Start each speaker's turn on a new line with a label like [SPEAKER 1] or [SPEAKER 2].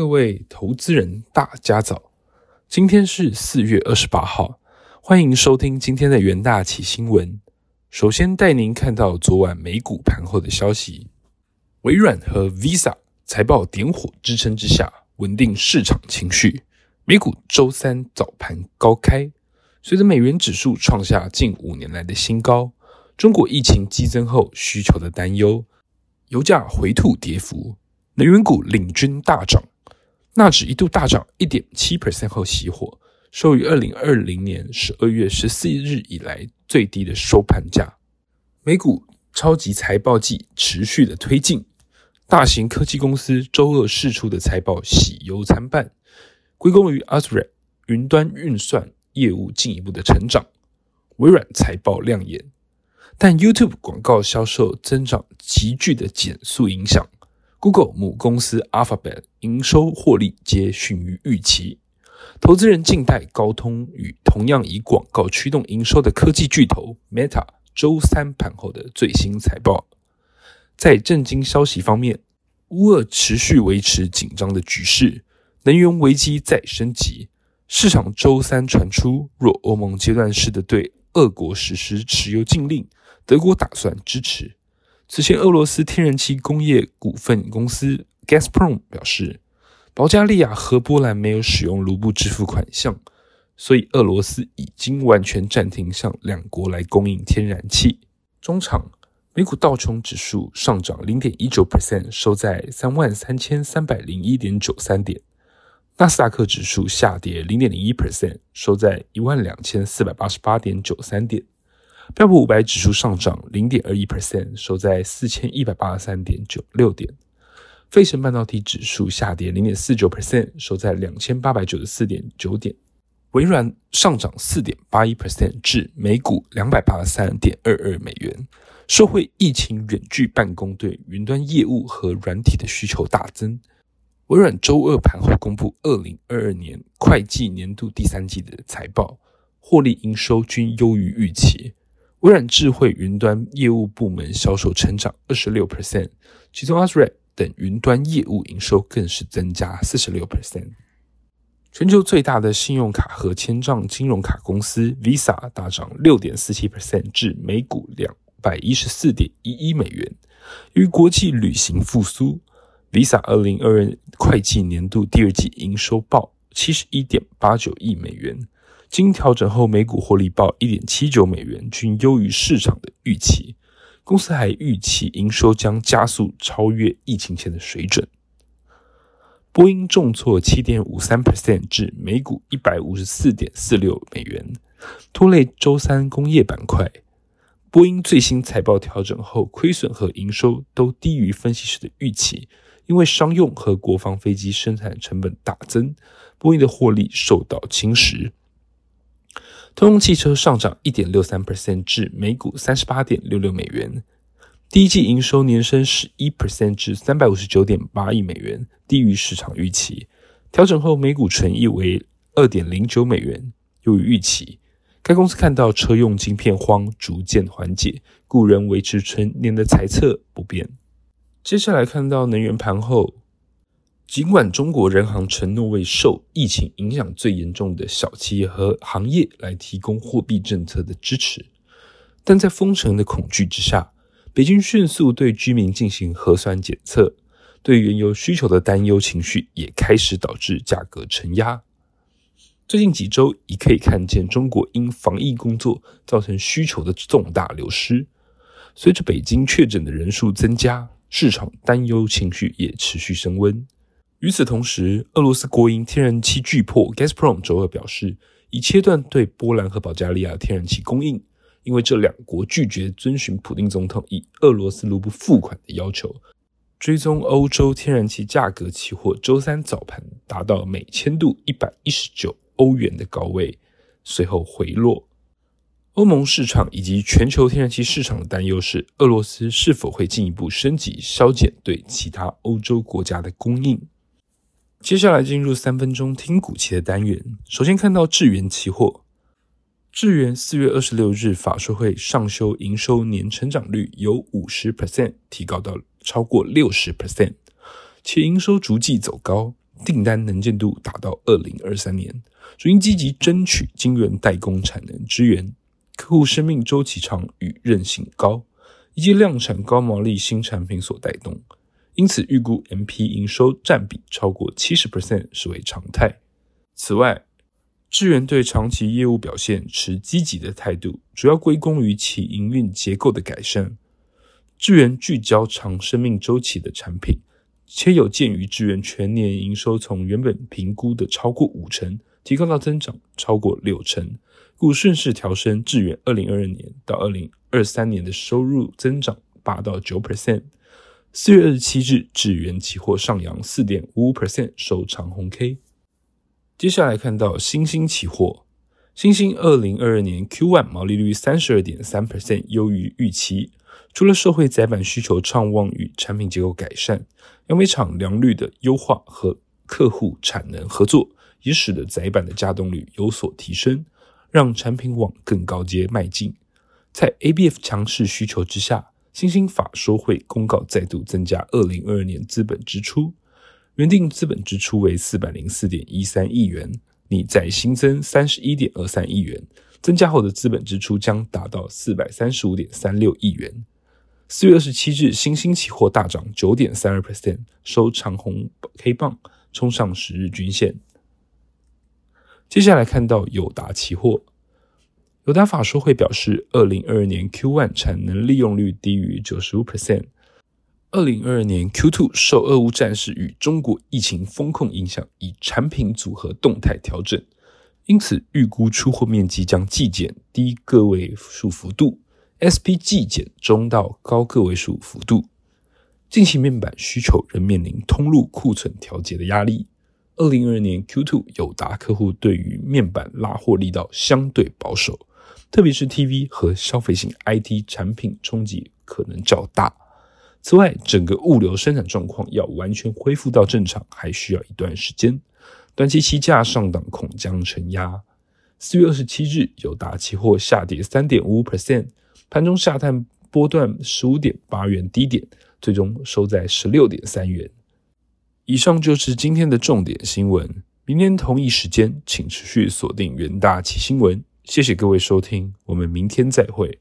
[SPEAKER 1] 各位投资人，大家早！今天是四月二十八号，欢迎收听今天的元大起新闻。首先带您看到昨晚美股盘后的消息，微软和 Visa 财报点火支撑之下，稳定市场情绪。美股周三早盘高开，随着美元指数创下近五年来的新高，中国疫情激增后需求的担忧，油价回吐跌幅。能源股领军大涨，纳指一度大涨一点七 percent 后熄火，收于二零二零年十二月十四日以来最低的收盘价。美股超级财报季持续的推进，大型科技公司周二释出的财报喜忧参半，归功于 Azure 云端运算业务进一步的成长，微软财报亮眼，但 YouTube 广告销售增长急剧的减速影响。Google 母公司 Alphabet 营收获利皆逊于预期，投资人静待高通与同样以广告驱动营收的科技巨头 Meta 周三盘后的最新财报。在震惊消息方面，乌俄持续维持紧张的局势，能源危机再升级。市场周三传出，若欧盟阶段式的对俄国实施石油禁令，德国打算支持。此前，俄罗斯天然气工业股份公司 Gazprom 表示，保加利亚和波兰没有使用卢布支付款项，所以俄罗斯已经完全暂停向两国来供应天然气。中场，美股道琼指数上涨零点一九 percent，收在三万三千三百零一点九三点；纳斯达克指数下跌零点零一 percent，收在一万两千四百八十八点九三点。标普五百指数上涨零点二一 percent，收在四千一百八十三点九六点。费城半导体指数下跌零点四九 percent，收在两千八百九十四点九点。微软上涨四点八一 percent 至每股两百八十三点二二美元。社会疫情远距办公对云端业务和软体的需求大增。微软周二盘后公布二零二二年会计年度第三季的财报，获利营收均优于预期。微软智慧云端业务部门销售成长二十六 percent，其中 Azure 等云端业务营收更是增加四十六 percent。全球最大的信用卡和千账金融卡公司 Visa 大涨六点四七 percent 至每股两百一十四点一一美元。与国际旅行复苏，Visa 二零二二会计年度第二季营收报七十一点八九亿美元。经调整后，每股获利报一点七九美元，均优于市场的预期。公司还预期营收将加速超越疫情前的水准。波音重挫七点五三 percent 至每股一百五十四点四六美元，拖累周三工业板块。波音最新财报调整后，亏损和营收都低于分析师的预期，因为商用和国防飞机生产成本大增，波音的获利受到侵蚀。通用汽车上涨一点六三 percent 至每股三十八点六六美元，第一季营收年升十一 percent 至三百五十九点八亿美元，低于市场预期。调整后每股纯益为二点零九美元，优于预期。该公司看到车用晶片荒逐渐缓解，故仍维持全年的财测不变。接下来看到能源盘后。尽管中国人行承诺为受疫情影响最严重的小企业和行业来提供货币政策的支持，但在封城的恐惧之下，北京迅速对居民进行核酸检测，对原油需求的担忧情绪也开始导致价格承压。最近几周已可以看见中国因防疫工作造成需求的重大流失，随着北京确诊的人数增加，市场担忧情绪也持续升温。与此同时，俄罗斯国营天然气巨破 Gazprom 周二表示，已切断对波兰和保加利亚天然气供应，因为这两国拒绝遵循普丁总统以俄罗斯卢布付款的要求。追踪欧洲天然气价格期货周三早盘达到每千度一百一十九欧元的高位，随后回落。欧盟市场以及全球天然气市场的担忧是，俄罗斯是否会进一步升级削减对其他欧洲国家的供应。接下来进入三分钟听股期的单元。首先看到智元期货，智元四月二十六日法说会上修营收年成长率由五十 percent 提高到超过六十 percent，且营收逐季走高，订单能见度达到二零二三年，主因积极争取晶圆代工产能支援，客户生命周期长与韧性高，以及量产高毛利新产品所带动，因此预估 MP 营收占比超过七十 percent 是为常态。此外，智源对长期业务表现持积极的态度，主要归功于其营运结构的改善。智源聚焦长生命周期的产品，且有鉴于智源全年营收从原本评估的超过五成，提高到增长超过六成，故顺势调升智源二零二二年到二零二三年的收入增长八到九 percent。四月二十七日，智源期货上扬四点五五 percent，收长红 K。接下来看到新兴期货，新兴二零二二年 Q one 毛利率三十二点三 percent，优于预期。除了社会载板需求畅旺与产品结构改善，杨梅厂良率的优化和客户产能合作，也使得载板的稼动率有所提升，让产品往更高阶迈进。在 ABF 强势需求之下，新兴法说会公告再度增加二零二二年资本支出。原定资本支出为四百零四点一三亿元，拟再新增三十一点二三亿元，增加后的资本支出将达到四百三十五点三六亿元。四月二十七日，新兴期货大涨九点三二 percent，收长红 K 棒，冲上十日均线。接下来看到友达期货，友达法说会表示，二零二二年 Q one 产能利用率低于九十五 percent。二零二二年 Q2 受俄乌战事与中国疫情风控影响，以产品组合动态调整，因此预估出货面积将季减低个位数幅度，SP 季减中到高个位数幅度。近期面板需求仍面临通路库存调节的压力。二零二二年 Q2 友达客户对于面板拉货力道相对保守，特别是 TV 和消费型 IT 产品冲击可能较大。此外，整个物流生产状况要完全恢复到正常，还需要一段时间。短期期价上档恐将承压。四月二十七日，友达期货下跌三点五 percent，盘中下探波段十五点八元低点，最终收在十六点三元。以上就是今天的重点新闻。明天同一时间，请持续锁定元大旗新闻。谢谢各位收听，我们明天再会。